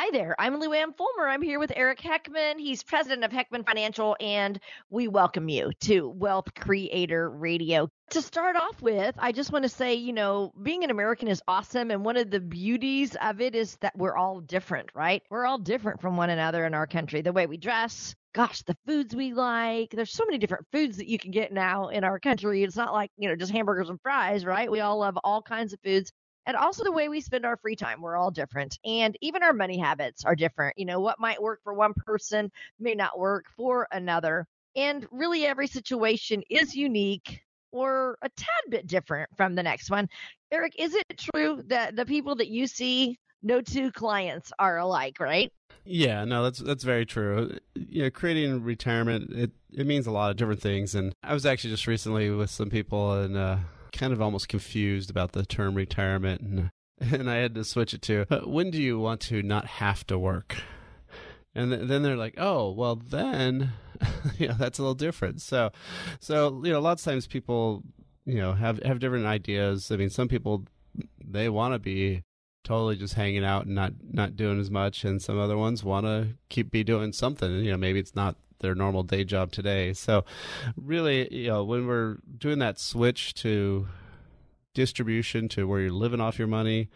Hi there. I'm Lou Fulmer. I'm here with Eric Heckman. He's president of Heckman Financial, and we welcome you to Wealth Creator Radio. To start off with, I just want to say, you know, being an American is awesome. And one of the beauties of it is that we're all different, right? We're all different from one another in our country. The way we dress, gosh, the foods we like. There's so many different foods that you can get now in our country. It's not like, you know, just hamburgers and fries, right? We all love all kinds of foods and also the way we spend our free time. We're all different. And even our money habits are different. You know, what might work for one person may not work for another. And really, every situation is unique or a tad bit different from the next one. Eric, is it true that the people that you see, no two clients are alike, right? Yeah, no, that's that's very true. You know, creating retirement it it means a lot of different things. And I was actually just recently with some people and uh, kind of almost confused about the term retirement, and and I had to switch it to when do you want to not have to work? And th- then they're like, oh, well, then, you know, that's a little different. So, so you know, lots of times people, you know, have have different ideas. I mean, some people they want to be totally just hanging out and not not doing as much and some other ones want to keep be doing something you know maybe it's not their normal day job today. So, really, you know, when we're doing that switch to distribution to where you're living off your money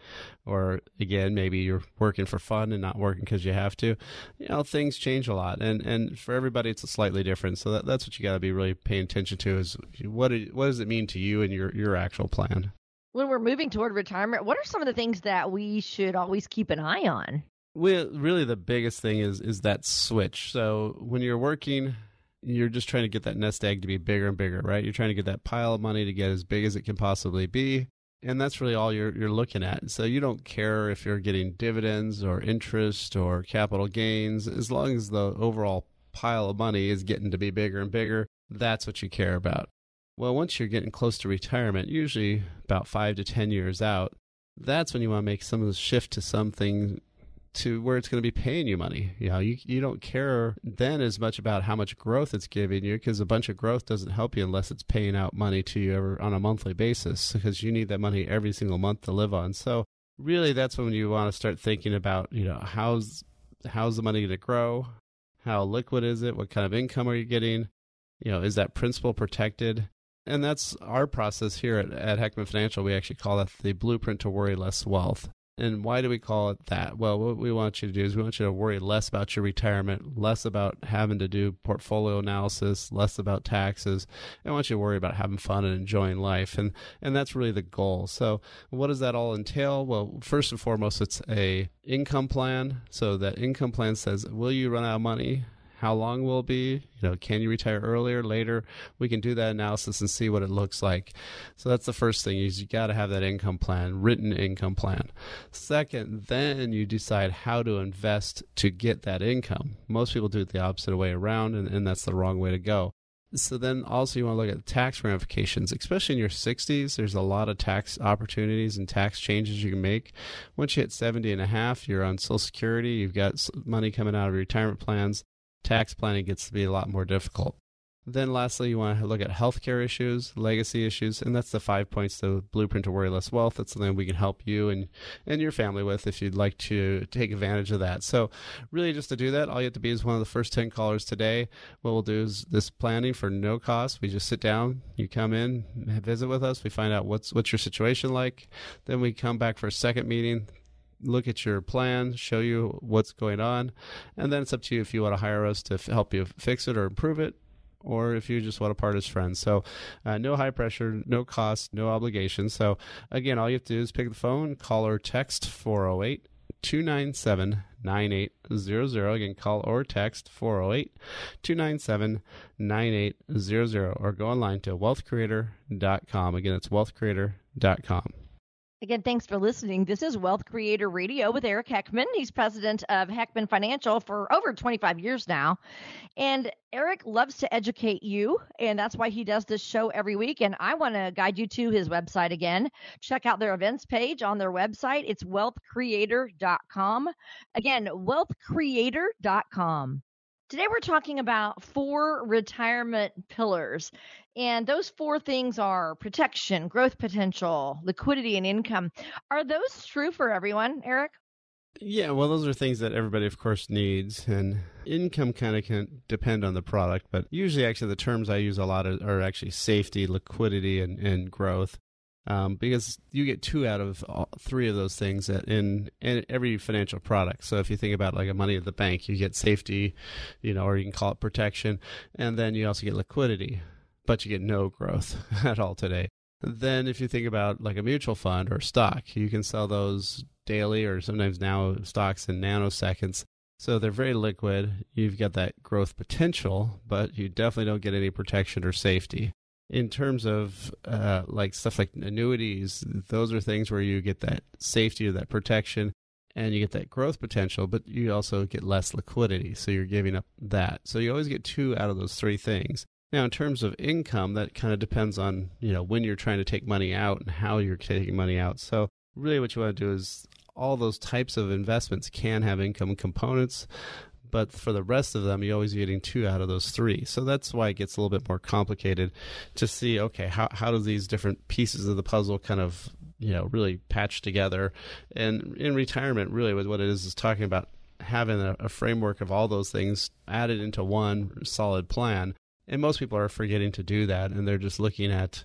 or again maybe you're working for fun and not working because you have to you know things change a lot. And and for everybody it's a slightly different. So that, that's what you got to be really paying attention to is what it, what does it mean to you and your your actual plan? When we're moving toward retirement what are some of the things that we should always keep an eye on well, really, the biggest thing is is that switch. So when you're working, you're just trying to get that nest egg to be bigger and bigger, right? You're trying to get that pile of money to get as big as it can possibly be, and that's really all you're you're looking at. So you don't care if you're getting dividends or interest or capital gains, as long as the overall pile of money is getting to be bigger and bigger. That's what you care about. Well, once you're getting close to retirement, usually about five to ten years out, that's when you want to make some of the shift to something to where it's going to be paying you money. You know, you you don't care then as much about how much growth it's giving you because a bunch of growth doesn't help you unless it's paying out money to you ever, on a monthly basis because you need that money every single month to live on. So really, that's when you want to start thinking about you know how's how's the money going to grow, how liquid is it, what kind of income are you getting, you know, is that principal protected? And that's our process here at, at Heckman Financial. We actually call that the blueprint to worry less wealth. And why do we call it that? Well, what we want you to do is we want you to worry less about your retirement, less about having to do portfolio analysis, less about taxes. I want you to worry about having fun and enjoying life. And, and that's really the goal. So what does that all entail? Well, first and foremost, it's a income plan. So that income plan says, will you run out of money? How long will it be? You know, can you retire earlier, later? We can do that analysis and see what it looks like. So that's the first thing is you got to have that income plan, written income plan. Second, then you decide how to invest to get that income. Most people do it the opposite way around, and, and that's the wrong way to go. So then also you want to look at tax ramifications, especially in your 60s. There's a lot of tax opportunities and tax changes you can make. Once you hit 70 and a half, you're on Social Security. You've got money coming out of retirement plans tax planning gets to be a lot more difficult. Then, lastly, you want to look at healthcare issues, legacy issues, and that's the five points the Blueprint to Worry Less Wealth. That's something we can help you and, and your family with if you'd like to take advantage of that. So, really, just to do that, all you have to be is one of the first 10 callers today. What we'll do is this planning for no cost. We just sit down, you come in, visit with us, we find out what's, what's your situation like. Then we come back for a second meeting look at your plan, show you what's going on, and then it's up to you if you want to hire us to f- help you fix it or improve it, or if you just want to part as friends. So, uh, no high pressure, no cost, no obligation. So, again, all you have to do is pick the phone, call or text 408 297 9800. Again, call or text 408 297 9800 or go online to wealthcreator.com. Again, it's wealthcreator.com. Again, thanks for listening. This is Wealth Creator Radio with Eric Heckman. He's president of Heckman Financial for over 25 years now. And Eric loves to educate you, and that's why he does this show every week. And I want to guide you to his website again. Check out their events page on their website. It's wealthcreator.com. Again, wealthcreator.com. Today, we're talking about four retirement pillars. And those four things are protection, growth potential, liquidity, and income. Are those true for everyone, Eric? Yeah, well, those are things that everybody, of course, needs. And income kind of can depend on the product. But usually, actually, the terms I use a lot are, are actually safety, liquidity, and, and growth um, because you get two out of all, three of those things in, in every financial product. So if you think about like a money at the bank, you get safety, you know, or you can call it protection, and then you also get liquidity, but you get no growth at all today. Then if you think about like a mutual fund or stock, you can sell those daily or sometimes now stocks in nanoseconds. So they're very liquid. You've got that growth potential, but you definitely don't get any protection or safety in terms of uh, like stuff like annuities, those are things where you get that safety or that protection and you get that growth potential, but you also get less liquidity. So you're giving up that. So you always get two out of those three things. Now, in terms of income, that kind of depends on you know when you're trying to take money out and how you're taking money out. So really, what you want to do is all those types of investments can have income components but for the rest of them, you're always getting two out of those three. So that's why it gets a little bit more complicated to see, okay, how, how do these different pieces of the puzzle kind of, you know, really patch together? And in retirement, really what it is is talking about having a, a framework of all those things added into one solid plan. And most people are forgetting to do that, and they're just looking at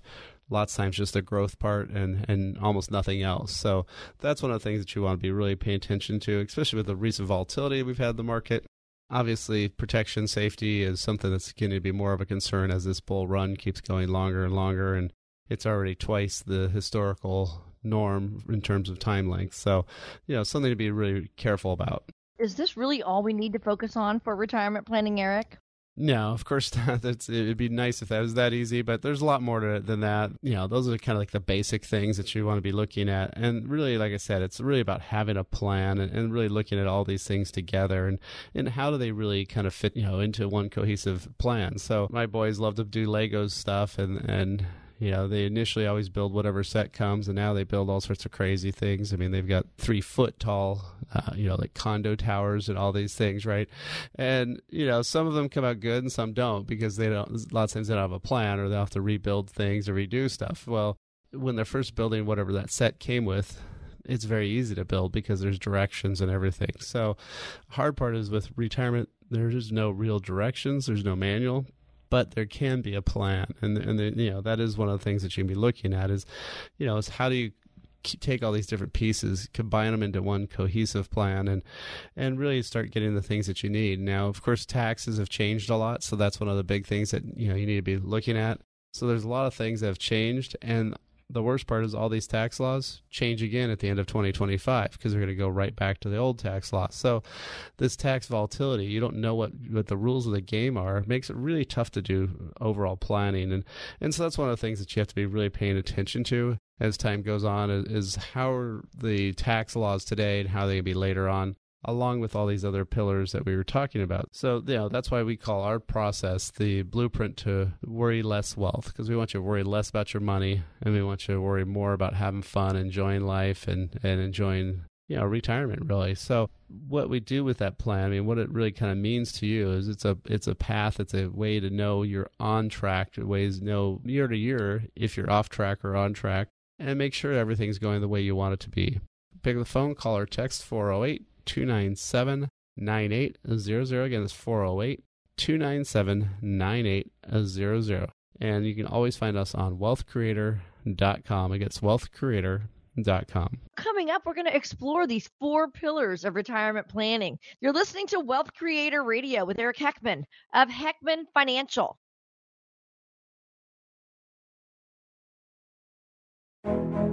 lots of times just the growth part and, and almost nothing else. So that's one of the things that you want to be really paying attention to, especially with the recent volatility we've had in the market. Obviously, protection safety is something that's going to be more of a concern as this bull run keeps going longer and longer, and it's already twice the historical norm in terms of time length. So, you know, something to be really careful about. Is this really all we need to focus on for retirement planning, Eric? No, of course not. That's it'd be nice if that was that easy, but there's a lot more to it than that. You know, those are kind of like the basic things that you want to be looking at. And really, like I said, it's really about having a plan and, and really looking at all these things together and and how do they really kind of fit, you know, into one cohesive plan. So my boys love to do Legos stuff and and you know, they initially always build whatever set comes, and now they build all sorts of crazy things. I mean, they've got three foot tall, uh, you know, like condo towers and all these things, right? And you know, some of them come out good and some don't because they don't. A lot of times they don't have a plan, or they have to rebuild things or redo stuff. Well, when they're first building whatever that set came with, it's very easy to build because there's directions and everything. So, hard part is with retirement, there's no real directions, there's no manual but there can be a plan, and and the, you know that is one of the things that you can be looking at is, you know, is how do you take all these different pieces, combine them into one cohesive plan, and and really start getting the things that you need. Now, of course, taxes have changed a lot, so that's one of the big things that you know you need to be looking at. So there's a lot of things that have changed, and the worst part is all these tax laws change again at the end of 2025 because they're going to go right back to the old tax law. So this tax volatility, you don't know what, what the rules of the game are, makes it really tough to do overall planning. And, and so that's one of the things that you have to be really paying attention to as time goes on is, is how are the tax laws today and how they can be later on along with all these other pillars that we were talking about. So, you know, that's why we call our process the blueprint to worry less wealth because we want you to worry less about your money and we want you to worry more about having fun, enjoying life and and enjoying you know retirement really so what we do with that plan i mean what it really kind of means to you is it's a it's a path it's a way to know you're on track ways to know year to year if you're off track or on track and make sure everything's going the way you want it to be pick up the phone call or text 408 297 9800. Again, it's 408 297 9800. And you can always find us on wealthcreator.com. Again, it's wealthcreator.com. Coming up, we're going to explore these four pillars of retirement planning. You're listening to Wealth Creator Radio with Eric Heckman of Heckman Financial.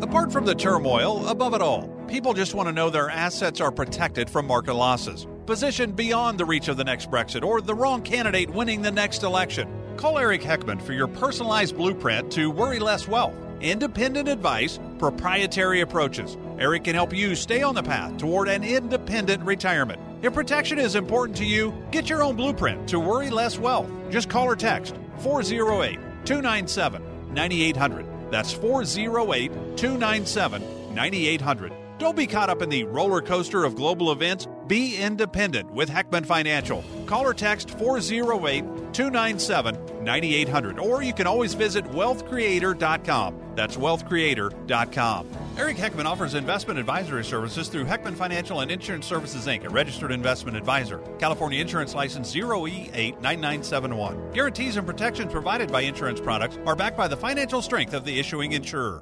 Apart from the turmoil, above it all, people just want to know their assets are protected from market losses, positioned beyond the reach of the next Brexit or the wrong candidate winning the next election. Call Eric Heckman for your personalized blueprint to worry less wealth. independent advice, proprietary approaches. Eric can help you stay on the path toward an independent retirement. If protection is important to you, get your own blueprint to worry less wealth. Just call or text 408 297 9800. That's 408 297 9800. Don't be caught up in the roller coaster of global events. Be independent with Heckman Financial. Call or text 408 297 9800. Or you can always visit wealthcreator.com. That's wealthcreator.com. Eric Heckman offers investment advisory services through Heckman Financial and Insurance Services Inc., a registered investment advisor. California Insurance License 0E89971. Guarantees and protections provided by insurance products are backed by the financial strength of the issuing insurer.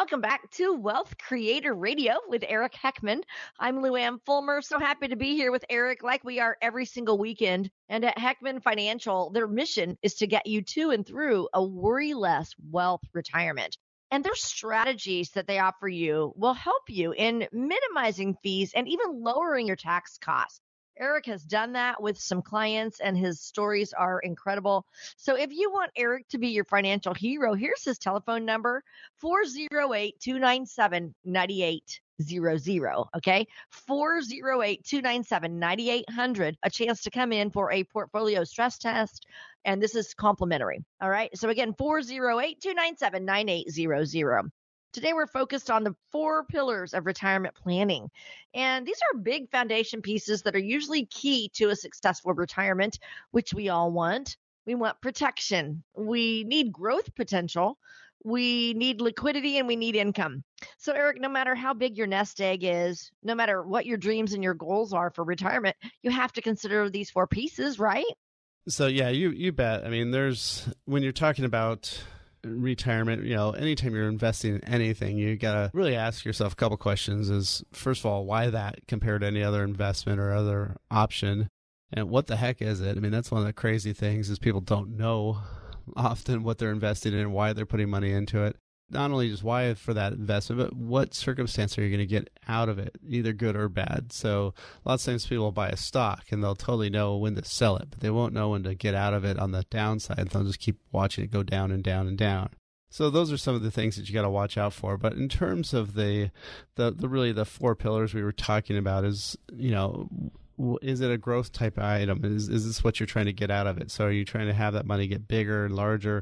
Welcome back to Wealth Creator Radio with Eric Heckman. I'm Lou Ann Fulmer. So happy to be here with Eric, like we are every single weekend. And at Heckman Financial, their mission is to get you to and through a worry less wealth retirement. And their strategies that they offer you will help you in minimizing fees and even lowering your tax costs. Eric has done that with some clients, and his stories are incredible. So, if you want Eric to be your financial hero, here's his telephone number 408 297 9800. Okay. 408 297 9800. A chance to come in for a portfolio stress test. And this is complimentary. All right. So, again, 408 297 9800. Today, we're focused on the four pillars of retirement planning. And these are big foundation pieces that are usually key to a successful retirement, which we all want. We want protection, we need growth potential, we need liquidity, and we need income. So, Eric, no matter how big your nest egg is, no matter what your dreams and your goals are for retirement, you have to consider these four pieces, right? So, yeah, you, you bet. I mean, there's when you're talking about retirement, you know, anytime you're investing in anything, you got to really ask yourself a couple questions is first of all, why that compared to any other investment or other option? And what the heck is it? I mean, that's one of the crazy things is people don't know often what they're investing in why they're putting money into it not only just why for that investment, but what circumstance are you going to get out of it, either good or bad. So lots of times people will buy a stock and they'll totally know when to sell it, but they won't know when to get out of it on the downside. They'll just keep watching it go down and down and down. So those are some of the things that you got to watch out for. But in terms of the, the, the really the four pillars we were talking about is, you know, is it a growth type item? Is is this what you're trying to get out of it? So are you trying to have that money get bigger and larger?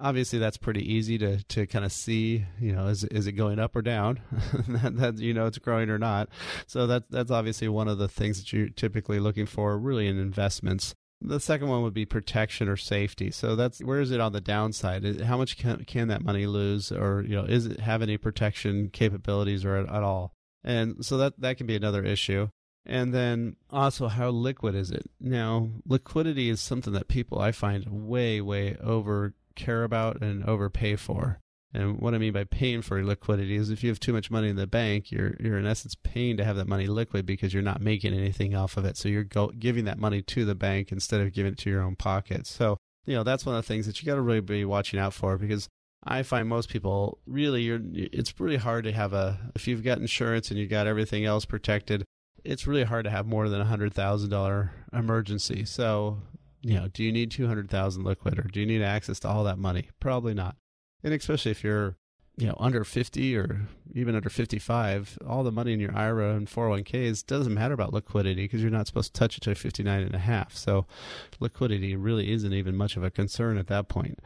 Obviously that's pretty easy to to kind of see you know is is it going up or down? That, that you know it's growing or not. So that that's obviously one of the things that you're typically looking for really in investments. The second one would be protection or safety. So that's where is it on the downside? How much can, can that money lose or you know is it have any protection capabilities or at, at all? And so that that can be another issue. And then also, how liquid is it? Now, liquidity is something that people I find way, way over care about and overpay for. And what I mean by paying for liquidity is if you have too much money in the bank, you're you're in essence paying to have that money liquid because you're not making anything off of it. So you're go- giving that money to the bank instead of giving it to your own pocket. So you know that's one of the things that you got to really be watching out for because I find most people really you're it's really hard to have a if you've got insurance and you've got everything else protected. It's really hard to have more than a hundred thousand dollar emergency. So you know, do you need 200,000 liquid or do you need access to all that money? Probably not. And especially if you're, you know, under 50 or even under 55, all the money in your IRA and 401ks doesn't matter about liquidity because you're not supposed to touch it to 59 and a half. So liquidity really isn't even much of a concern at that point.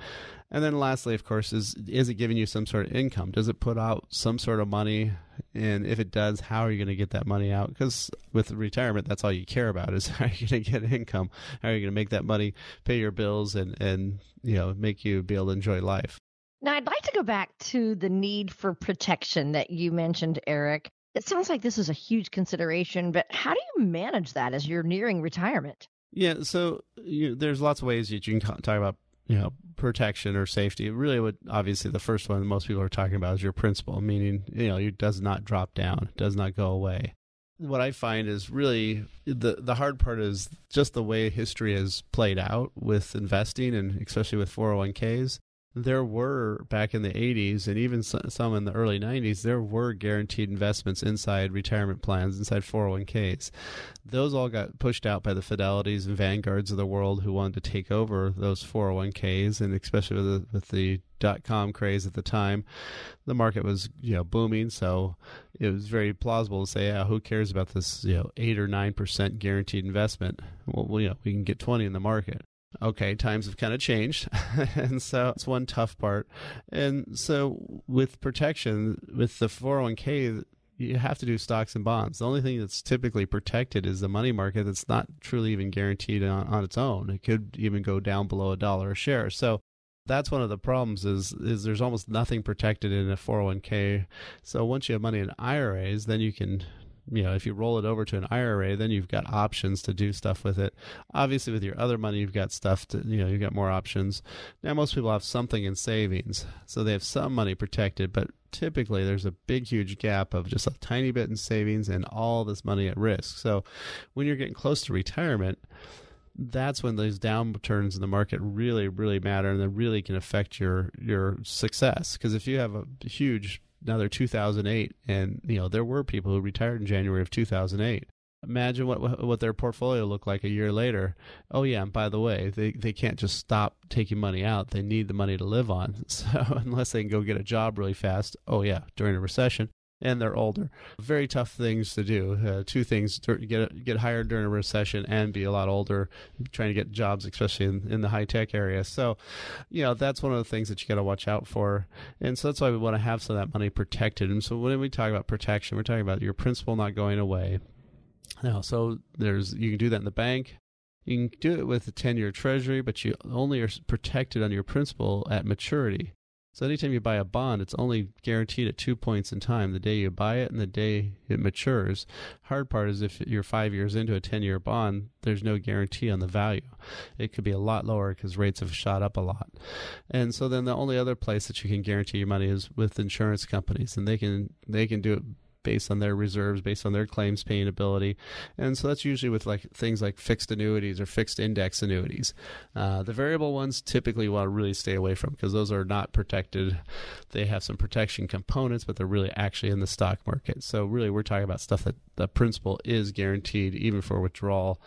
And then lastly, of course, is is it giving you some sort of income? Does it put out some sort of money? And if it does, how are you going to get that money out? Because with retirement, that's all you care about is how are you going to get income? How are you going to make that money pay your bills and and you know make you be able to enjoy life? Now, I'd like to go back to the need for protection that you mentioned, Eric. It sounds like this is a huge consideration, but how do you manage that as you're nearing retirement? Yeah, so you, there's lots of ways that you can talk about you know protection or safety really would obviously the first one most people are talking about is your principal meaning you know it does not drop down it does not go away what i find is really the the hard part is just the way history has played out with investing and especially with 401ks there were back in the 80s and even some in the early 90s there were guaranteed investments inside retirement plans inside 401ks those all got pushed out by the fidelities and vanguards of the world who wanted to take over those 401ks and especially with the, with the dot com craze at the time the market was you know booming. So it was very plausible to say yeah who cares about this you know 8 or 9% guaranteed investment? Well you know we can get 20 in the market okay, times have kind of changed. and so it's one tough part. And so with protection, with the 401k, you have to do stocks and bonds. The only thing that's typically protected is the money market that's not truly even guaranteed on, on its own. It could even go down below a dollar a share. So that's one of the problems is is there's almost nothing protected in a 401k. So once you have money in IRAs, then you can you know, if you roll it over to an IRA, then you've got options to do stuff with it. Obviously, with your other money, you've got stuff to, you know, you've got more options. Now, most people have something in savings, so they have some money protected, but typically there's a big, huge gap of just a tiny bit in savings and all this money at risk. So when you're getting close to retirement, that's when those downturns in the market really, really matter, and they really can affect your your success. Because if you have a huge another 2008, and you know there were people who retired in January of 2008. Imagine what what their portfolio looked like a year later. Oh yeah, and by the way, they they can't just stop taking money out. They need the money to live on. So unless they can go get a job really fast, oh yeah, during a recession, and they're older. Very tough things to do. Uh, two things: get get hired during a recession and be a lot older, trying to get jobs, especially in, in the high tech area. So, you know, that's one of the things that you got to watch out for. And so that's why we want to have some of that money protected. And so when we talk about protection, we're talking about your principal not going away. Now, so there's you can do that in the bank. You can do it with a 10 year treasury, but you only are protected on your principal at maturity. So anytime you buy a bond, it's only guaranteed at two points in time: the day you buy it and the day it matures. Hard part is if you're five years into a ten-year bond, there's no guarantee on the value. It could be a lot lower because rates have shot up a lot. And so then the only other place that you can guarantee your money is with insurance companies, and they can they can do it based on their reserves, based on their claims paying ability. And so that's usually with like things like fixed annuities or fixed index annuities. Uh, the variable ones typically want to really stay away from because those are not protected. They have some protection components, but they're really actually in the stock market. So really, we're talking about stuff that the principal is guaranteed even for withdrawal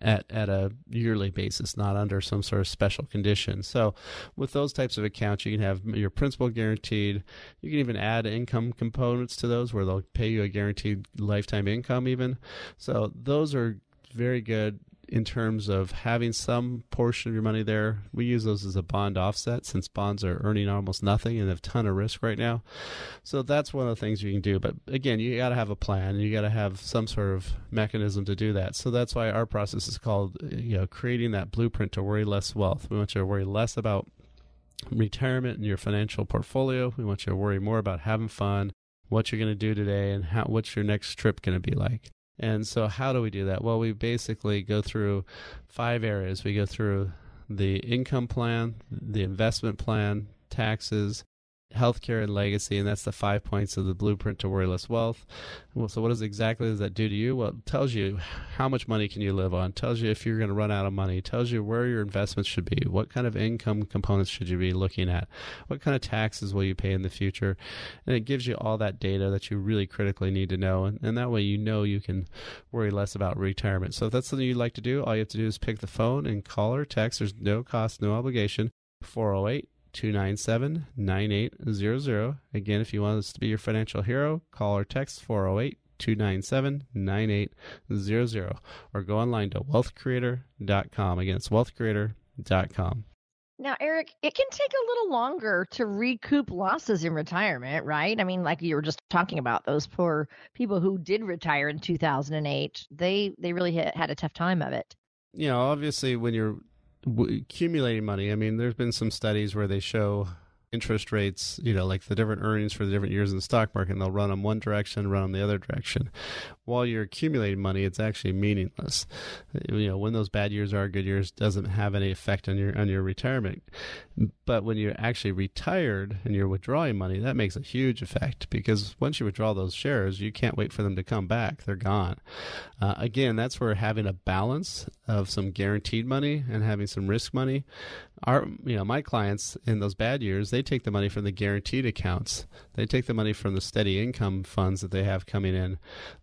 at, at a yearly basis, not under some sort of special condition. So, with those types of accounts, you can have your principal guaranteed. You can even add income components to those where they'll pay you a guaranteed lifetime income, even. So, those are very good in terms of having some portion of your money there. We use those as a bond offset since bonds are earning almost nothing and have a ton of risk right now. So that's one of the things you can do. But again, you got to have a plan. You got to have some sort of mechanism to do that. So that's why our process is called, you know, creating that blueprint to worry less wealth. We want you to worry less about retirement and your financial portfolio. We want you to worry more about having fun, what you're going to do today, and how what's your next trip going to be like. And so, how do we do that? Well, we basically go through five areas. We go through the income plan, the investment plan, taxes, healthcare and legacy, and that's the five points of the blueprint to worry less wealth. Well, so what does exactly does that do to you? Well, it tells you how much money can you live on, tells you if you're going to run out of money, tells you where your investments should be, what kind of income components should you be looking at, what kind of taxes will you pay in the future, and it gives you all that data that you really critically need to know, and, and that way you know you can worry less about retirement. So if that's something you'd like to do, all you have to do is pick the phone and call or text. There's no cost, no obligation. 408 297 9800. Again, if you want us to be your financial hero, call or text 408 297 9800 or go online to wealthcreator.com. Again, it's wealthcreator.com. Now, Eric, it can take a little longer to recoup losses in retirement, right? I mean, like you were just talking about those poor people who did retire in 2008. They they really had a tough time of it. You know, obviously when you're accumulating money. I mean, there's been some studies where they show interest rates, you know, like the different earnings for the different years in the stock market, and they'll run them one direction, run them the other direction. While you're accumulating money, it's actually meaningless. You know, when those bad years are good years doesn't have any effect on your on your retirement. But when you're actually retired and you're withdrawing money, that makes a huge effect because once you withdraw those shares, you can't wait for them to come back. They're gone. Uh, again, that's where having a balance of some guaranteed money and having some risk money our you know my clients in those bad years they take the money from the guaranteed accounts. They take the money from the steady income funds that they have coming in.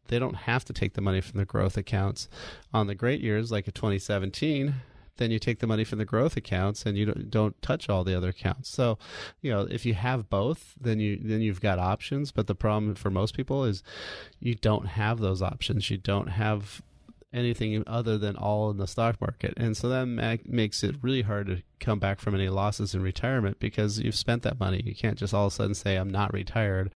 They don't have to take the money from the growth accounts. On the great years like a 2017 then you take the money from the growth accounts and you don't, don't touch all the other accounts. So you know if you have both then you then you've got options. But the problem for most people is you don't have those options. You don't have anything other than all in the stock market. And so that ma- makes it really hard to come back from any losses in retirement because you've spent that money. You can't just all of a sudden say, I'm not retired.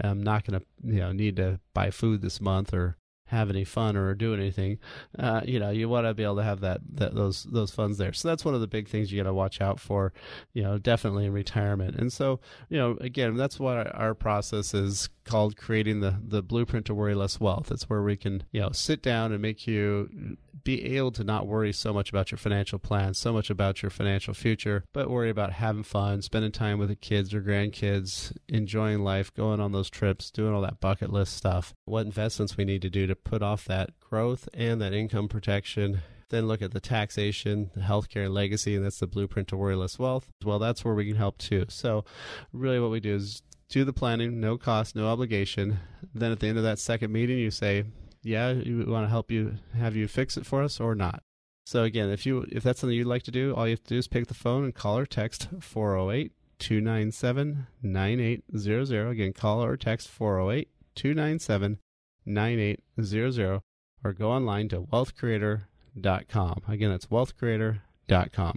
I'm not going to you know need to buy food this month or have any fun or do anything, uh, you know, you want to be able to have that, that those those funds there. So that's one of the big things you got to watch out for, you know, definitely in retirement. And so, you know, again, that's what our, our process is called creating the the blueprint to worry less wealth. It's where we can, you know, sit down and make you be able to not worry so much about your financial plans, so much about your financial future, but worry about having fun, spending time with the kids or grandkids, enjoying life, going on those trips, doing all that bucket list stuff. What investments we need to do to put off that growth and that income protection then look at the taxation, the healthcare, and legacy, and that's the blueprint to worry less wealth. Well, that's where we can help too. So, really, what we do is do the planning, no cost, no obligation. Then at the end of that second meeting, you say, yeah, we want to help you have you fix it for us or not. So again, if you if that's something you'd like to do, all you have to do is pick the phone and call or text 408 297 9800. Again, call or text 408 297 9800 or go online to wealthcreator.com. Again, that's wealthcreator.com.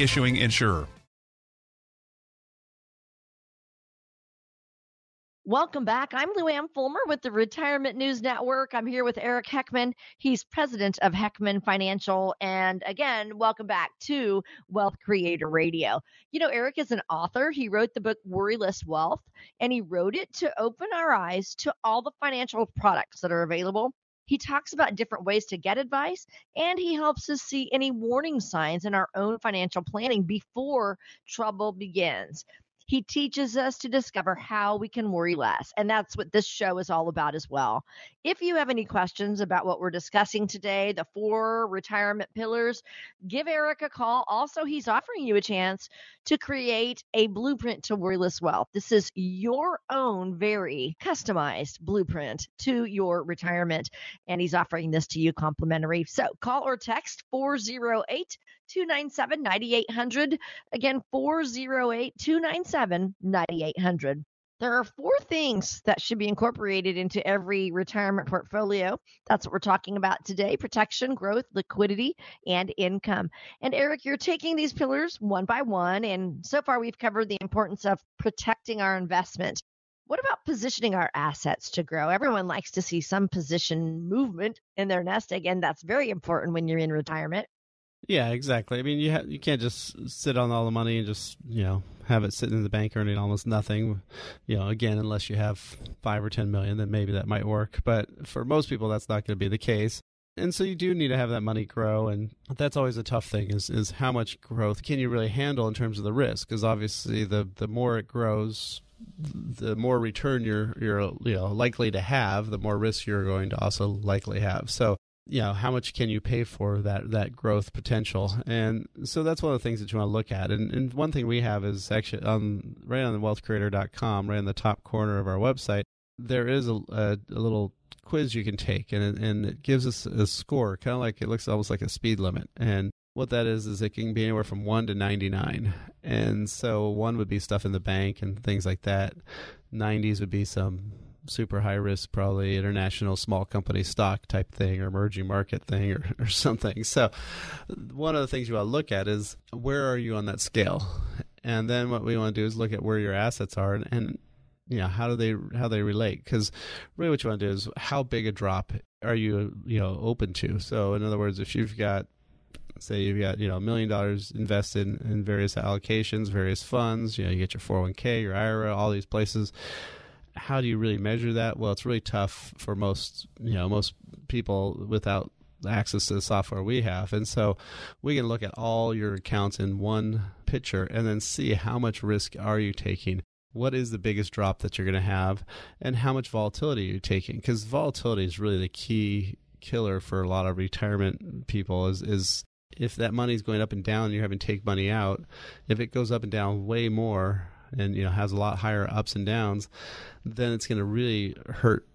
issuing insurer. Welcome back. I'm Lou Ann Fulmer with the Retirement News Network. I'm here with Eric Heckman. He's president of Heckman Financial. And again, welcome back to Wealth Creator Radio. You know, Eric is an author. He wrote the book Worry Less Wealth, and he wrote it to open our eyes to all the financial products that are available. He talks about different ways to get advice, and he helps us see any warning signs in our own financial planning before trouble begins. He teaches us to discover how we can worry less. And that's what this show is all about as well. If you have any questions about what we're discussing today, the four retirement pillars, give Eric a call. Also, he's offering you a chance to create a blueprint to worry less wealth. This is your own very customized blueprint to your retirement. And he's offering this to you complimentary. So call or text 408 297 9800. Again, 408 297 9800. There are four things that should be incorporated into every retirement portfolio. That's what we're talking about today protection, growth, liquidity, and income. And Eric, you're taking these pillars one by one. And so far, we've covered the importance of protecting our investment. What about positioning our assets to grow? Everyone likes to see some position movement in their nest egg, and that's very important when you're in retirement. Yeah, exactly. I mean, you ha- you can't just sit on all the money and just you know have it sitting in the bank earning almost nothing. You know, again, unless you have five or ten million, then maybe that might work. But for most people, that's not going to be the case. And so you do need to have that money grow, and that's always a tough thing. Is is how much growth can you really handle in terms of the risk? Because obviously, the the more it grows, the more return you're you're you know likely to have, the more risk you're going to also likely have. So you know how much can you pay for that that growth potential and so that's one of the things that you want to look at and, and one thing we have is actually on right on the wealthcreator.com right in the top corner of our website there is a, a, a little quiz you can take, and and it gives us a score, kind of like it looks almost like a speed limit. And what that is is it can be anywhere from one to ninety nine, and so one would be stuff in the bank and things like that. Nineties would be some super high risk, probably international small company stock type thing or emerging market thing or, or something. So, one of the things you want to look at is where are you on that scale? And then what we want to do is look at where your assets are and, and you know how do they how they relate because really what you want to do is how big a drop are you you know open to so in other words if you've got say you've got you know a million dollars invested in, in various allocations various funds you know you get your 401k your ira all these places how do you really measure that? Well it's really tough for most you know most people without access to the software we have. And so we can look at all your accounts in one picture and then see how much risk are you taking? What is the biggest drop that you're going to have? And how much volatility are you taking? Because volatility is really the key killer for a lot of retirement people is is if that money is going up and down and you're having to take money out. If it goes up and down way more and you know has a lot higher ups and downs then it's going to really hurt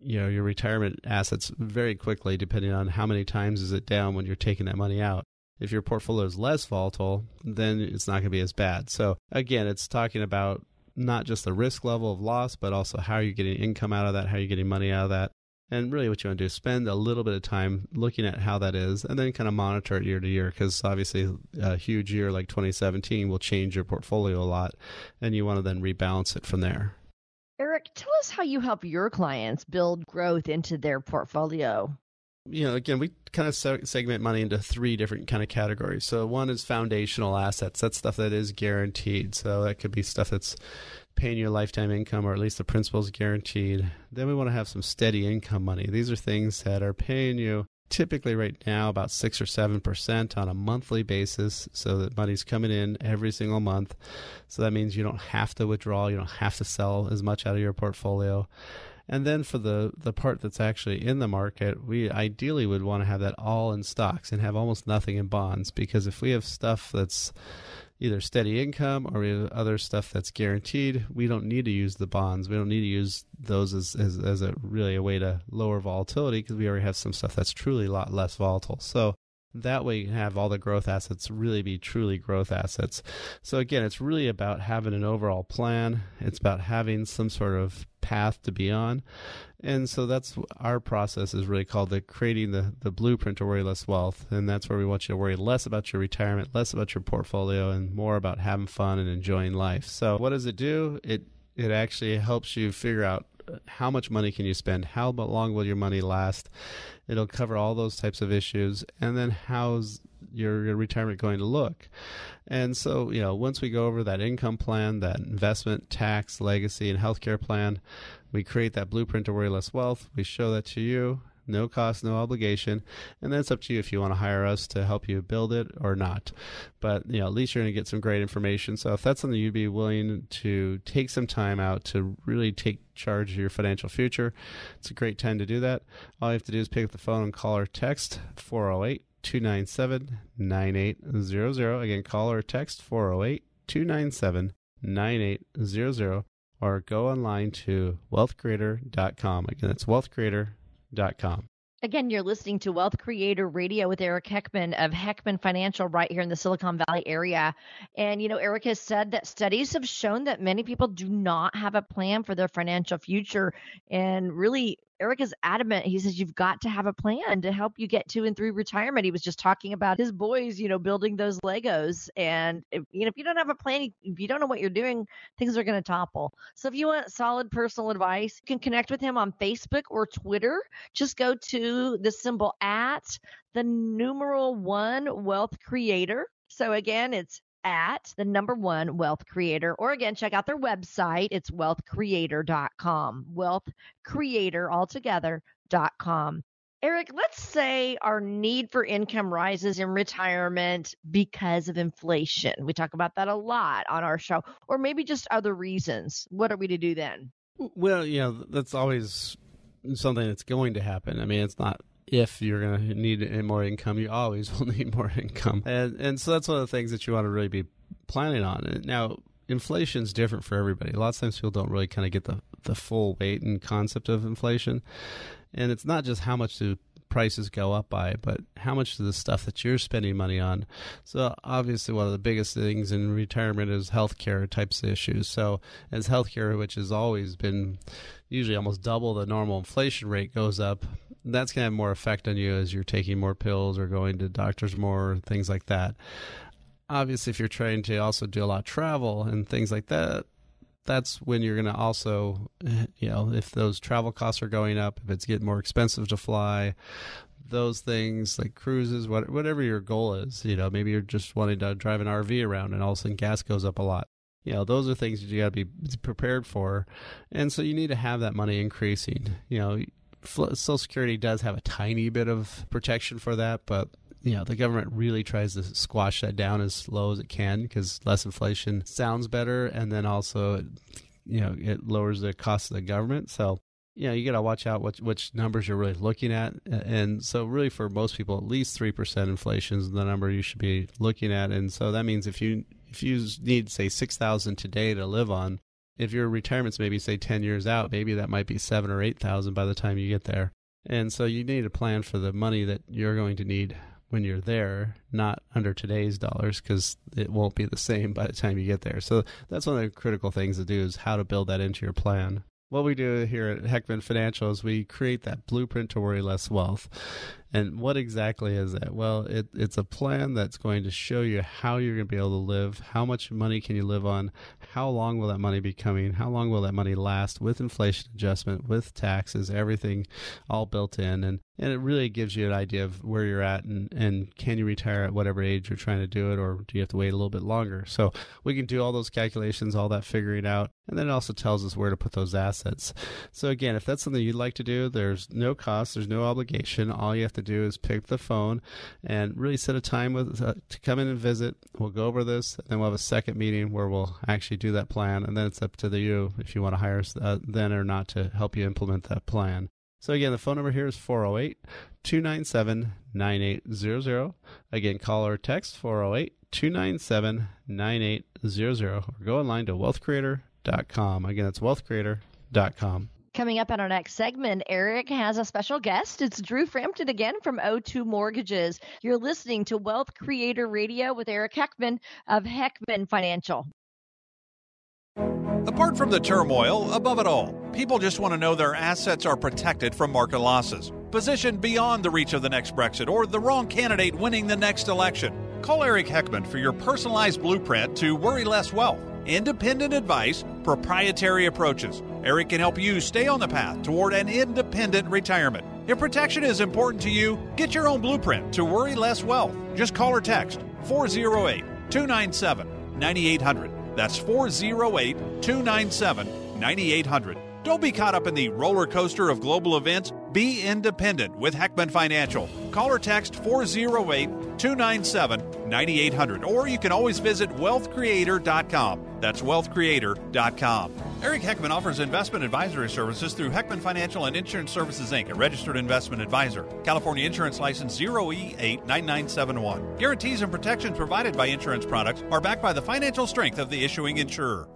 you know your retirement assets very quickly depending on how many times is it down when you're taking that money out if your portfolio is less volatile then it's not going to be as bad so again it's talking about not just the risk level of loss, but also how are you getting income out of that, how are you getting money out of that. And really, what you want to do is spend a little bit of time looking at how that is and then kind of monitor it year to year because obviously uh, a huge year like 2017 will change your portfolio a lot and you want to then rebalance it from there. Eric, tell us how you help your clients build growth into their portfolio you know, again, we kind of segment money into three different kind of categories. So one is foundational assets. That's stuff that is guaranteed. So that could be stuff that's paying you a lifetime income, or at least the principal is guaranteed. Then we want to have some steady income money. These are things that are paying you typically right now about six or seven percent on a monthly basis. So that money's coming in every single month. So that means you don't have to withdraw, you don't have to sell as much out of your portfolio. And then for the, the part that's actually in the market, we ideally would want to have that all in stocks and have almost nothing in bonds because if we have stuff that's either steady income or other stuff that's guaranteed, we don't need to use the bonds. We don't need to use those as, as, as a really a way to lower volatility because we already have some stuff that's truly a lot less volatile. So that way you can have all the growth assets really be truly growth assets. So again, it's really about having an overall plan. It's about having some sort of path to be on. And so that's our process is really called the creating the, the blueprint to worry less wealth. And that's where we want you to worry less about your retirement, less about your portfolio, and more about having fun and enjoying life. So what does it do? It it actually helps you figure out uh, how much money can you spend? How long will your money last? It'll cover all those types of issues. And then how's your, your retirement going to look? And so, you know, once we go over that income plan, that investment, tax, legacy, and healthcare plan, we create that blueprint to worry less wealth. We show that to you no cost, no obligation, and then it's up to you if you want to hire us to help you build it or not. But you know, at least you're going to get some great information. So if that's something you'd be willing to take some time out to really take charge of your financial future, it's a great time to do that. All you have to do is pick up the phone and call or text 408 297 9800. Again, call or text 408 297 9800 or go online to wealthcreator.com. Again, that's wealthcreator.com com. Again, you're listening to Wealth Creator Radio with Eric Heckman of Heckman Financial right here in the Silicon Valley area. And, you know, Eric has said that studies have shown that many people do not have a plan for their financial future. And really, Eric is adamant. He says you've got to have a plan to help you get to and through retirement. He was just talking about his boys, you know, building those Legos. And if, you know, if you don't have a plan, if you don't know what you're doing, things are going to topple. So if you want solid personal advice, you can connect with him on Facebook or Twitter. Just go to the symbol at the numeral one wealth creator. So again, it's at the number one wealth creator. Or again, check out their website. It's wealthcreator.com. Wealthcreator altogether.com. Eric, let's say our need for income rises in retirement because of inflation. We talk about that a lot on our show, or maybe just other reasons. What are we to do then? Well, you know, that's always something that's going to happen. I mean, it's not if you're going to need more income, you always will need more income. And, and so that's one of the things that you want to really be planning on. Now, inflation's different for everybody. A lot of times people don't really kind of get the the full weight and concept of inflation, and it's not just how much do prices go up by, but how much of the stuff that you're spending money on. So obviously, one of the biggest things in retirement is healthcare types of issues. So as healthcare, which has always been usually almost double the normal inflation rate, goes up, that's going to have more effect on you as you're taking more pills or going to doctors more, things like that. Obviously, if you're trying to also do a lot of travel and things like that, that's when you're going to also, you know, if those travel costs are going up, if it's getting more expensive to fly, those things like cruises, what, whatever your goal is, you know, maybe you're just wanting to drive an RV around and all of a sudden gas goes up a lot. You know, those are things that you got to be prepared for. And so you need to have that money increasing. You know, Social Security does have a tiny bit of protection for that, but you know the government really tries to squash that down as low as it can because less inflation sounds better, and then also, you know, it lowers the cost of the government. So you know you got to watch out which which numbers you're really looking at. And so really for most people at least 3% inflation is the number you should be looking at. And so that means if you if you need say 6000 today to live on if your retirement's maybe say 10 years out maybe that might be 7 or 8000 by the time you get there. And so you need a plan for the money that you're going to need when you're there, not under today's dollars, because it won't be the same by the time you get there. So that's one of the critical things to do is how to build that into your plan. What we do here at Heckman Financial is we create that blueprint to worry less wealth. And what exactly is that? Well, it, it's a plan that's going to show you how you're going to be able to live, how much money can you live on, how long will that money be coming, how long will that money last with inflation adjustment, with taxes, everything all built in. And, and it really gives you an idea of where you're at and, and can you retire at whatever age you're trying to do it or do you have to wait a little bit longer? So we can do all those calculations, all that figuring out. And then it also tells us where to put those assets. So again, if that's something you'd like to do, there's no cost, there's no obligation. All you have to do is pick the phone and really set a time with uh, to come in and visit. We'll go over this, and then we'll have a second meeting where we'll actually do that plan, and then it's up to the, you if you want to hire us uh, then or not to help you implement that plan. So again, the phone number here is 408 297 9800. Again, call or text 408 297 9800 or go online to wealthcreator.com. Again, it's wealthcreator.com. Coming up in our next segment, Eric has a special guest. It's Drew Frampton again from O2 Mortgages. You're listening to Wealth Creator Radio with Eric Heckman of Heckman Financial. Apart from the turmoil, above it all, people just want to know their assets are protected from market losses. Positioned beyond the reach of the next Brexit or the wrong candidate winning the next election. Call Eric Heckman for your personalized blueprint to worry less wealth independent advice, proprietary approaches. Eric can help you stay on the path toward an independent retirement. If protection is important to you, get your own blueprint to worry less wealth. Just call or text 408 297 9800. That's 408 297 9800. Don't be caught up in the roller coaster of global events. Be independent with Heckman Financial. Call or text 408 297 9800, or you can always visit wealthcreator.com. That's wealthcreator.com. Eric Heckman offers investment advisory services through Heckman Financial and Insurance Services Inc., a registered investment advisor. California Insurance License 0E89971. Guarantees and protections provided by insurance products are backed by the financial strength of the issuing insurer.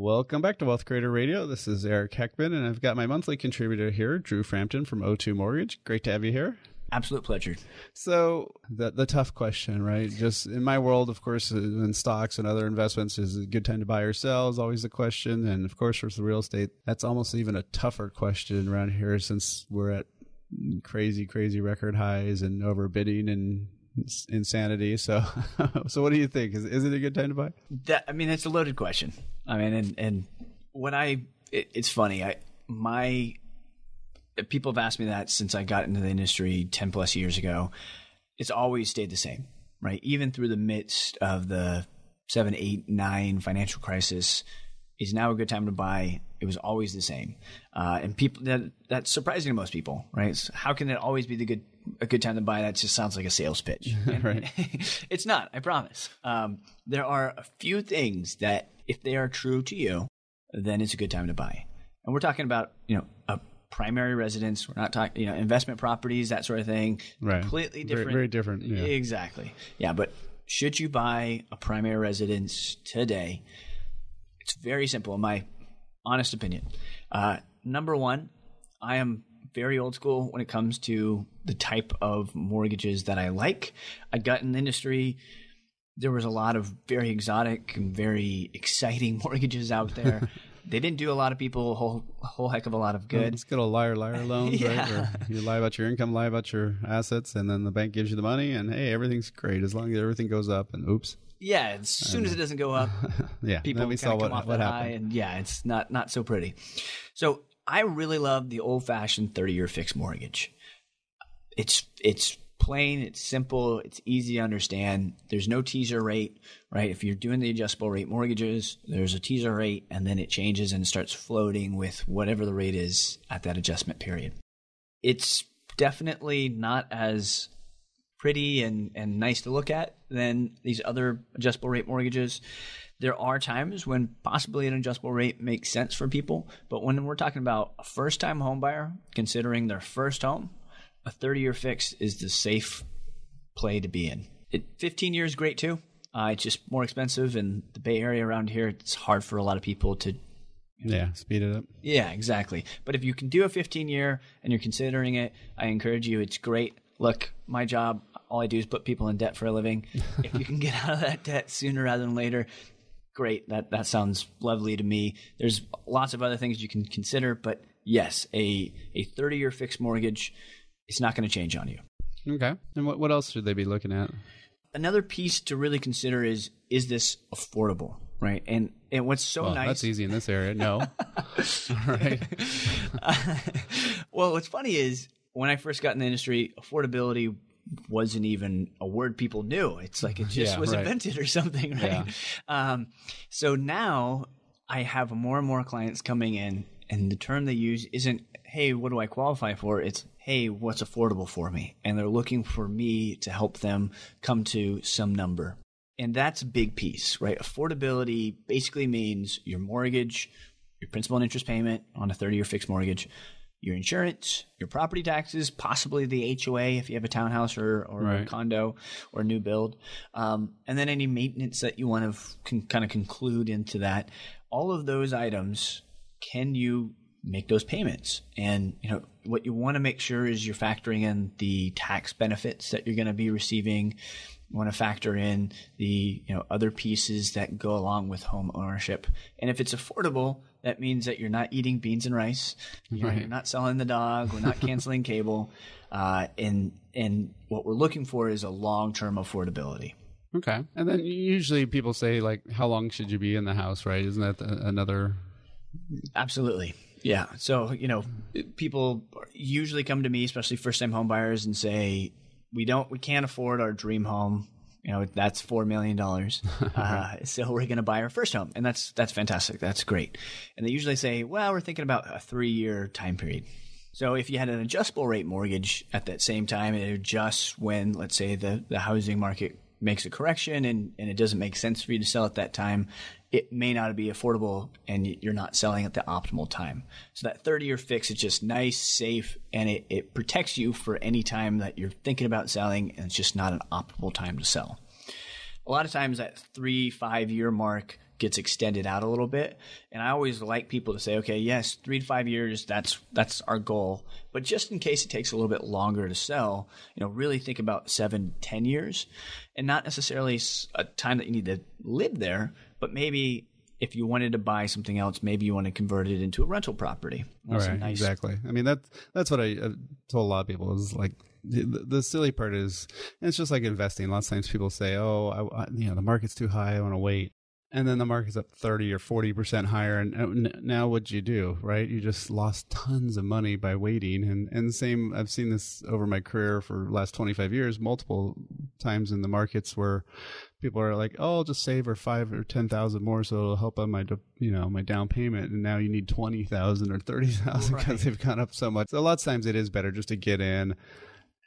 Welcome back to Wealth Creator Radio. This is Eric Heckman, and I've got my monthly contributor here, Drew Frampton from O2 Mortgage. Great to have you here. Absolute pleasure. So the the tough question, right? Just in my world, of course, uh, in stocks and other investments, is a good time to buy or sell is always the question, and of course, for the real estate, that's almost even a tougher question around here since we're at crazy, crazy record highs and overbidding and insanity. So, so what do you think? Is is it a good time to buy? That I mean, it's a loaded question. I mean, and and when I, it, it's funny. I my people have asked me that since I got into the industry ten plus years ago. It's always stayed the same, right? Even through the midst of the seven, eight, nine financial crisis, is now a good time to buy. It was always the same, uh, and people that that's surprising to most people, right? So how can it always be the good a good time to buy? That just sounds like a sales pitch. right? it's not. I promise. Um, there are a few things that, if they are true to you, then it's a good time to buy. And we're talking about you know a primary residence. We're not talking, you know, investment properties, that sort of thing. Right. Completely Very- different. very different, yeah. Exactly. Yeah, but should you buy a primary residence today? It's very simple, in my honest opinion. Uh, number one, I am very old school when it comes to the type of mortgages that I like. I got in the industry. There was a lot of very exotic and very exciting mortgages out there. they didn't do a lot of people a whole, whole heck of a lot of good. It's good old liar liar loans, right? Yeah. Where you lie about your income, lie about your assets, and then the bank gives you the money, and hey, everything's great as long as everything goes up. And oops, Yeah, as soon as it doesn't go up, yeah. people we saw come what off what that high, happened. and yeah, it's not not so pretty. So I really love the old fashioned thirty year fixed mortgage. It's it's plain, it's simple, it's easy to understand. There's no teaser rate, right? If you're doing the adjustable rate mortgages, there's a teaser rate, and then it changes and starts floating with whatever the rate is at that adjustment period. It's definitely not as pretty and, and nice to look at than these other adjustable rate mortgages. There are times when possibly an adjustable rate makes sense for people, but when we're talking about a first time home buyer considering their first home, a 30 year fix is the safe play to be in. It, 15 years, great too. Uh, it's just more expensive, and the Bay Area around here, it's hard for a lot of people to Yeah, speed it up. yeah, exactly. But if you can do a 15 year and you're considering it, I encourage you. It's great. Look, my job, all I do is put people in debt for a living. if you can get out of that debt sooner rather than later, great. That that sounds lovely to me. There's lots of other things you can consider, but yes, a a 30 year fixed mortgage is not going to change on you. Okay. And what what else should they be looking at? Another piece to really consider is is this affordable, right? And and what's so Well, nice that's easy in this area. No. All right. well, what's funny is when I first got in the industry, affordability wasn't even a word people knew. It's like it just Yeah, was right. invented or something, right? Yeah. Um, so now I have more and more clients coming in, and the term they use isn't, hey, what do I qualify for? It's, hey, what's affordable for me? And they're looking for me to help them come to some number. And that's a big piece, right? Affordability basically means your mortgage, your principal and interest payment on a 30 year fixed mortgage, your insurance, your property taxes, possibly the HOA if you have a townhouse or, or a condo or a new build, um, and then any maintenance that you want to con- kind of conclude into that. All of those items, can you make those payments? And you know what you want to make sure is you're factoring in the tax benefits that you're going to be receiving. You want to factor in the you know other pieces that go along with home ownership. And if it's affordable, that means that you're not eating beans and rice. You know, Right. You're not selling the dog. We're not canceling cable. Uh, and and what we're looking for is a long term affordability. Okay. And then usually people say like, how long should you be in the house? Right? Isn't that a- another? Absolutely. Yeah. So, you know, people usually come to me, especially first time home buyers, and say, we don't, we can't afford our dream home. You know, that's $4 million. Uh, so we're going to buy our first home. And that's, that's fantastic. That's great. And they usually say, well, we're thinking about a three year time period. So if you had an adjustable rate mortgage at that same time, it adjusts when, let's say, the, the housing market makes a correction and, and it doesn't make sense for you to sell at that time, it may not be affordable and you're not selling at the optimal time. So that 30 year fix is just nice, safe, and it, it protects you for any time that you're thinking about selling and it's just not an optimal time to sell. A lot of times that three, five year mark gets extended out a little bit. And I always like people to say, okay, yes, three to five years, that's that's our goal. But just in case it takes a little bit longer to sell, you know, really think about seven, ten years, and not necessarily a time that you need to live there, but maybe if you wanted to buy something else, maybe you want to convert it into a rental property. That's right. nice- Exactly. I mean that that's what I uh, told a lot of people is like. The, the silly part is, it's just like investing. Lots of times people say, "Oh, I, I, you know, the market's too high. I want to wait." And then the market's up 30 or 40% higher. And uh, now what'd you do right? You just lost tons of money by waiting. And and same i've seen this over my career for the last 25 years multiple times in the markets where people are like oh i'll just save or 5 or 10,000 more so it'll help on my you know my down payment. And now you need 20,000 or 30,000 because they've gone up so much. So a lot of times it is better just to get in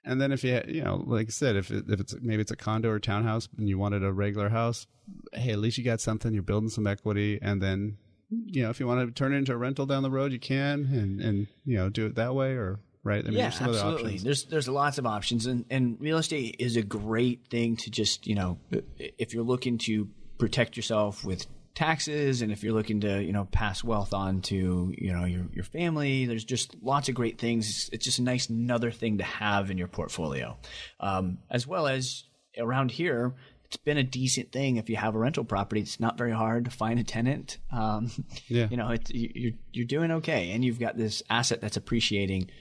and then if you you know like I said if it, if it's maybe it's a condo or townhouse and you wanted a regular house hey at least you got something you're building some equity and then you know, if you want to turn it into a rental down the road, you can, and and you know, do it that way, or right? I mean, yeah, there's some absolutely. Other options. There's there's lots of options, and and real estate is a great thing to just you know, if you're looking to protect yourself with taxes and if you're looking to you know pass wealth on to you know your your family there's just lots of great things. It's just a nice another thing to have in your portfolio. Um, as well as around here it's been a decent thing. If you have a rental property it's not very hard to find a tenant. Um, yeah. you know it's, you're you're doing okay and you've got this asset that's appreciating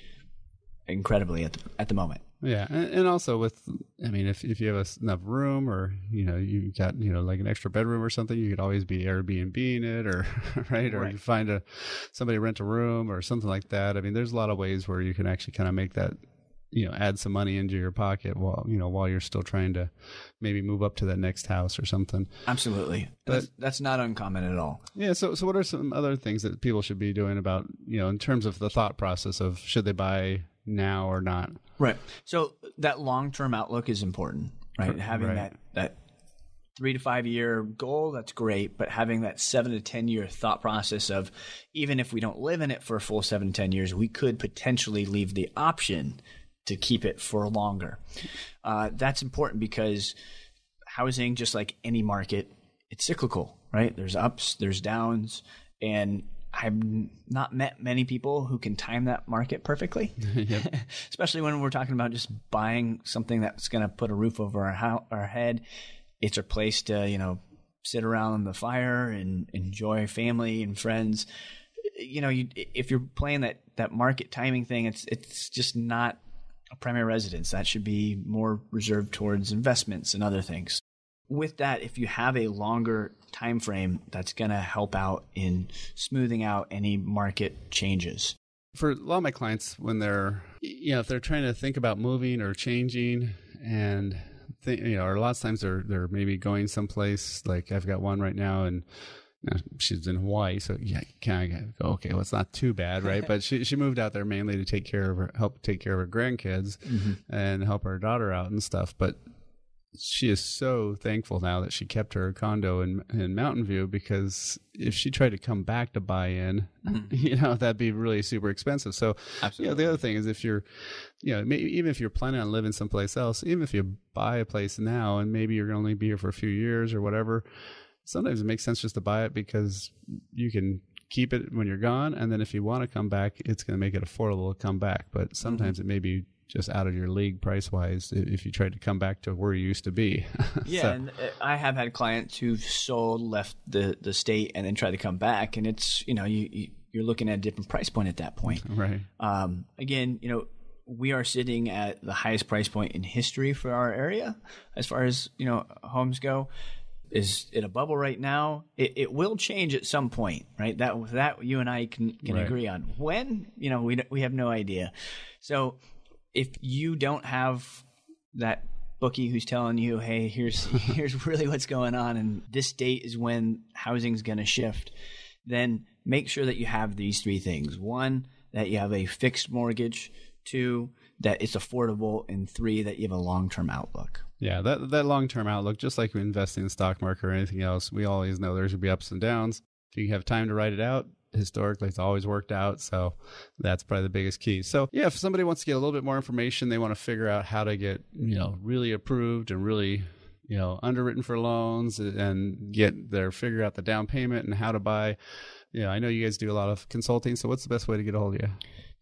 incredibly at the, at the moment yeah, and, and, also with, I mean, if if you have enough room, or you know, you got you know like an extra bedroom or something, you could always be Airbnb-ing it, or right, or right. you find a somebody rent a room or something like that. I mean, there's a lot of ways where you can actually kind of make that, you know, add some money into your pocket while you know while you're still trying to maybe move up to that next house or something. Absolutely, but, that's, that's not uncommon at all. Yeah. So so what are some other things that people should be doing about you know in terms of the thought process of should they buy now or not. Right. So that long term outlook is important, right? Having right. that that three to five year goal, that's great. But having that seven to 10 year thought process of even if we don't live in it for a full seven to 10 years, we could potentially leave the option to keep it for longer. Uh, that's important because housing, just like any market, it's cyclical, right? There's ups, there's downs. And I've not met many people who can time that market perfectly, especially when we're talking about just buying something that's going to put a roof over our ho- our head. It's a place to you know sit around the fire and enjoy family and friends. You know, you, if you're playing that that market timing thing, it's it's just not a primary residence. That should be more reserved towards investments and other things with that, if you have a longer time frame, that's going to help out in smoothing out any market changes. For a lot of my clients, when they're you know if they're trying to think about moving or changing, and th- you know, or a lot of times they're they're maybe going someplace. Like I've got one right now, and she's in Hawaii, so yeah, kind of go okay. Well, it's not too bad, right? but she she moved out there mainly to take care of her, help take care of her grandkids, mm-hmm. and help her daughter out and stuff. But she is so thankful now that she kept her condo in in Mountain View because if she tried to come back to buy in, mm-hmm. you know, that'd be really super expensive. So, Absolutely. you know, the other thing is if you're, you know, maybe, even if you're planning on living someplace else, even if you buy a place now and maybe you're going to only be here for a few years or whatever, sometimes it makes sense just to buy it because you can keep it when you're gone and then if you want to come back it's going to make it affordable to come back but sometimes mm-hmm. it may be just out of your league price wise if you tried to come back to where you used to be. yeah, so. and uh, I have had clients who've sold, left the the state, and then tried to come back, and it's you know you, you are looking at a different price point at that point. Right. Um, again, you know. We are sitting at the highest price point in history for our area, as far as you know homes go is it a bubble right now? It, it will change at some point, right? That that you and I can can right. agree on. When you know we we have no idea. So if you don't have that bookie who's telling you, "Hey, here's here's really what's going on, and this date is when housing's going to shift," then make sure that you have these three things: one, that you have a fixed mortgage; two, that it's affordable; and three, that you have a long-term outlook. Yeah, that that long-term outlook, just like investing in the stock market or anything else, we always know there's going to be ups and downs. If you have time to write it out, historically it's always worked out. So that's probably the biggest key. So yeah if somebody wants to get a little bit more information they want to figure out how to get you know really approved and really you know underwritten for loans and get their figure out the down payment and how to buy. Yeah i know you guys do a lot of consulting. So what's the best way to get a hold of you?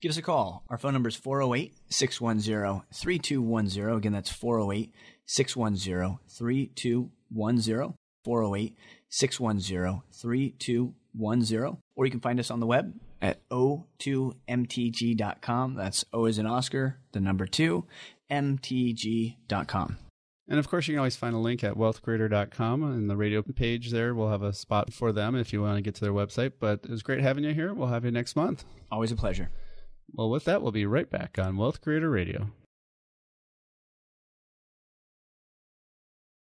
Give us a call. Our phone number is 408-610-3210 again that's 408-610-3210 408-610-3210 10, or you can find us on the web at o2mtg.com. That's O as in Oscar, the number two, mtg.com. And of course, you can always find a link at wealthcreator.com and the radio page there. We'll have a spot for them if you want to get to their website. But it was great having you here. We'll have you next month. Always a pleasure. Well, with that, we'll be right back on Wealth Creator Radio.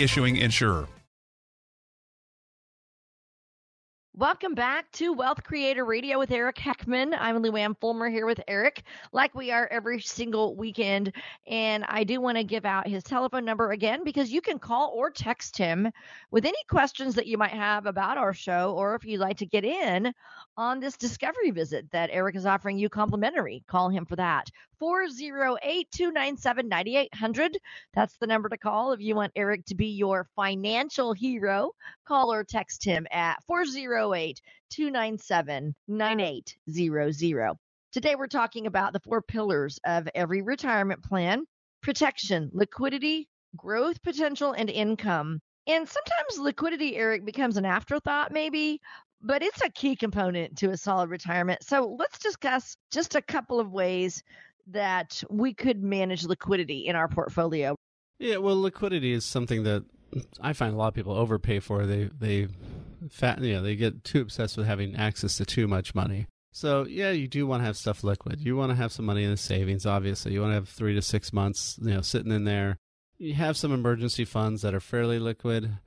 issuing insurer. Welcome back to Wealth Creator Radio with Eric Heckman. I'm Luann Fulmer here with Eric, like we are every single weekend. And I do want to give out his telephone number again because you can call or text him with any questions that you might have about our show, or if you'd like to get in on this discovery visit that Eric is offering you complimentary. Call him for that. 408 297 9800. That's the number to call if you want Eric to be your financial hero. Call or text him at 408 297 9800. Today, we're talking about the four pillars of every retirement plan protection, liquidity, growth potential, and income. And sometimes liquidity, Eric, becomes an afterthought, maybe, but it's a key component to a solid retirement. So let's discuss just a couple of ways that we could manage liquidity in our portfolio. Yeah, well, liquidity is something that I find a lot of people overpay for. They they fat, you know, they get too obsessed with having access to too much money. So yeah, you do want to have stuff liquid. You want to have some money in the savings. Obviously, you want to have three to six months, you know, sitting in there. You have some emergency funds that are fairly liquid,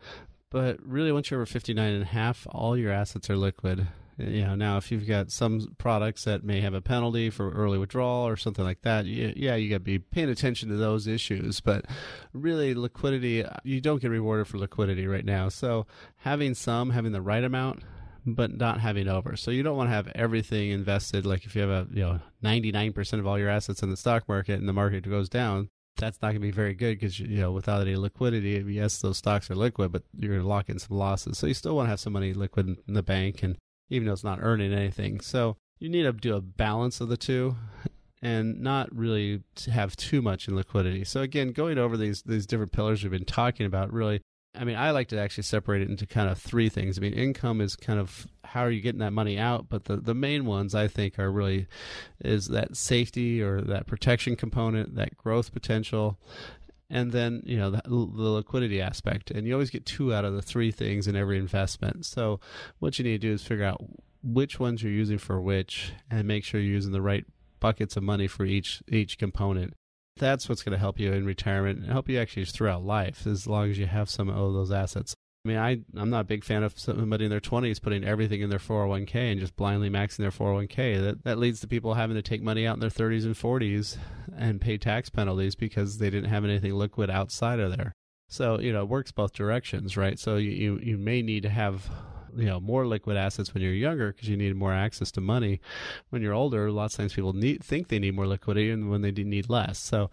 but really, once you're over 59 and a half, all your assets are liquid. You know, now if you've got some products that may have a penalty for early withdrawal or something like that, you, yeah, you got to be paying attention to those issues. But really, liquidity, you don't get rewarded for liquidity right now. So having some, having the right amount, but not having over. So you don't want to have everything invested. Like if you have a you know 99% of all your assets in the stock market and the market goes down, that's not going to be very good because you know without any liquidity, yes, those stocks are liquid, but you're going to lock in some losses. So you still want to have some money liquid in the bank and even though it's not earning anything. So you need to do a balance of the two and not really have too much in liquidity. So again, going over these these different pillars we've been talking about really I mean, I like to actually separate it into kind of three things. I mean, income is kind of how are you getting that money out, but the, the main ones I think are really is that safety or that protection component, that growth potential, and then you know the, the, liquidity aspect. And you always get two out of the three things in every investment. So what you need to do is figure out which ones you're using for which and make sure you're using the right buckets of money for each each component. That's what's going to help you in retirement and help you actually throughout life as long as you have some of those assets I mean, I I'm not a big fan of somebody in their 20s putting everything in their 401k and just blindly maxing their 401k. That that leads to people having to take money out in their 30s and 40s and pay tax penalties because they didn't have anything liquid outside of there. So you know, it works both directions, right? So you you, you may need to have you know more liquid assets when you're younger because you need more access to money. When you're older, a lot of times people need, think they need more liquidity, and when they need less. So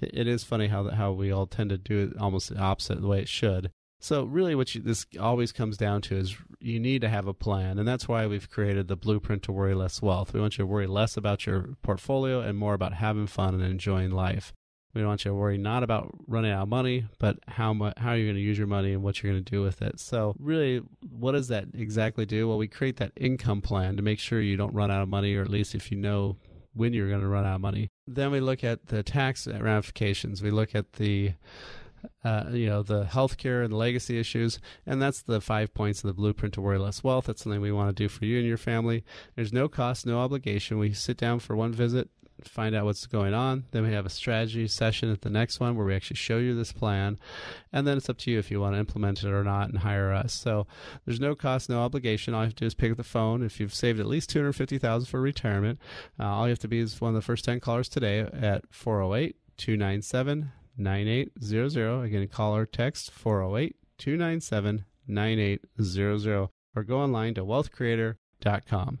it, it is funny how how we all tend to do it almost the opposite the way it should. So really, what you, this always comes down to is you need to have a plan, and that's why we've created the blueprint to worry less wealth. We want you to worry less about your portfolio and more about having fun and enjoying life. We want you to worry not about running out of money, but how much how you're going to use your money and what you're going to do with it. So really, what does that exactly do? Well, we create that income plan to make sure you don't run out of money, or at least if you know when you're going to run out of money. Then we look at the tax ramifications. We look at the uh, you know, the healthcare and legacy issues. And that's the five points of the blueprint to worry less wealth. That's something we want to do for you and your family. There's no cost, no obligation. We sit down for one visit, find out what's going on. Then we have a strategy session at the next one where we actually show you this plan. And then it's up to you if you want to implement it or not and hire us. So there's no cost, no obligation. All you have to do is pick up the phone. If you've saved at least 250000 for retirement, uh, all you have to be is one of the first 10 callers today at 408 297 9800. Again, call or text 408 297 9800 or go online to wealthcreator.com.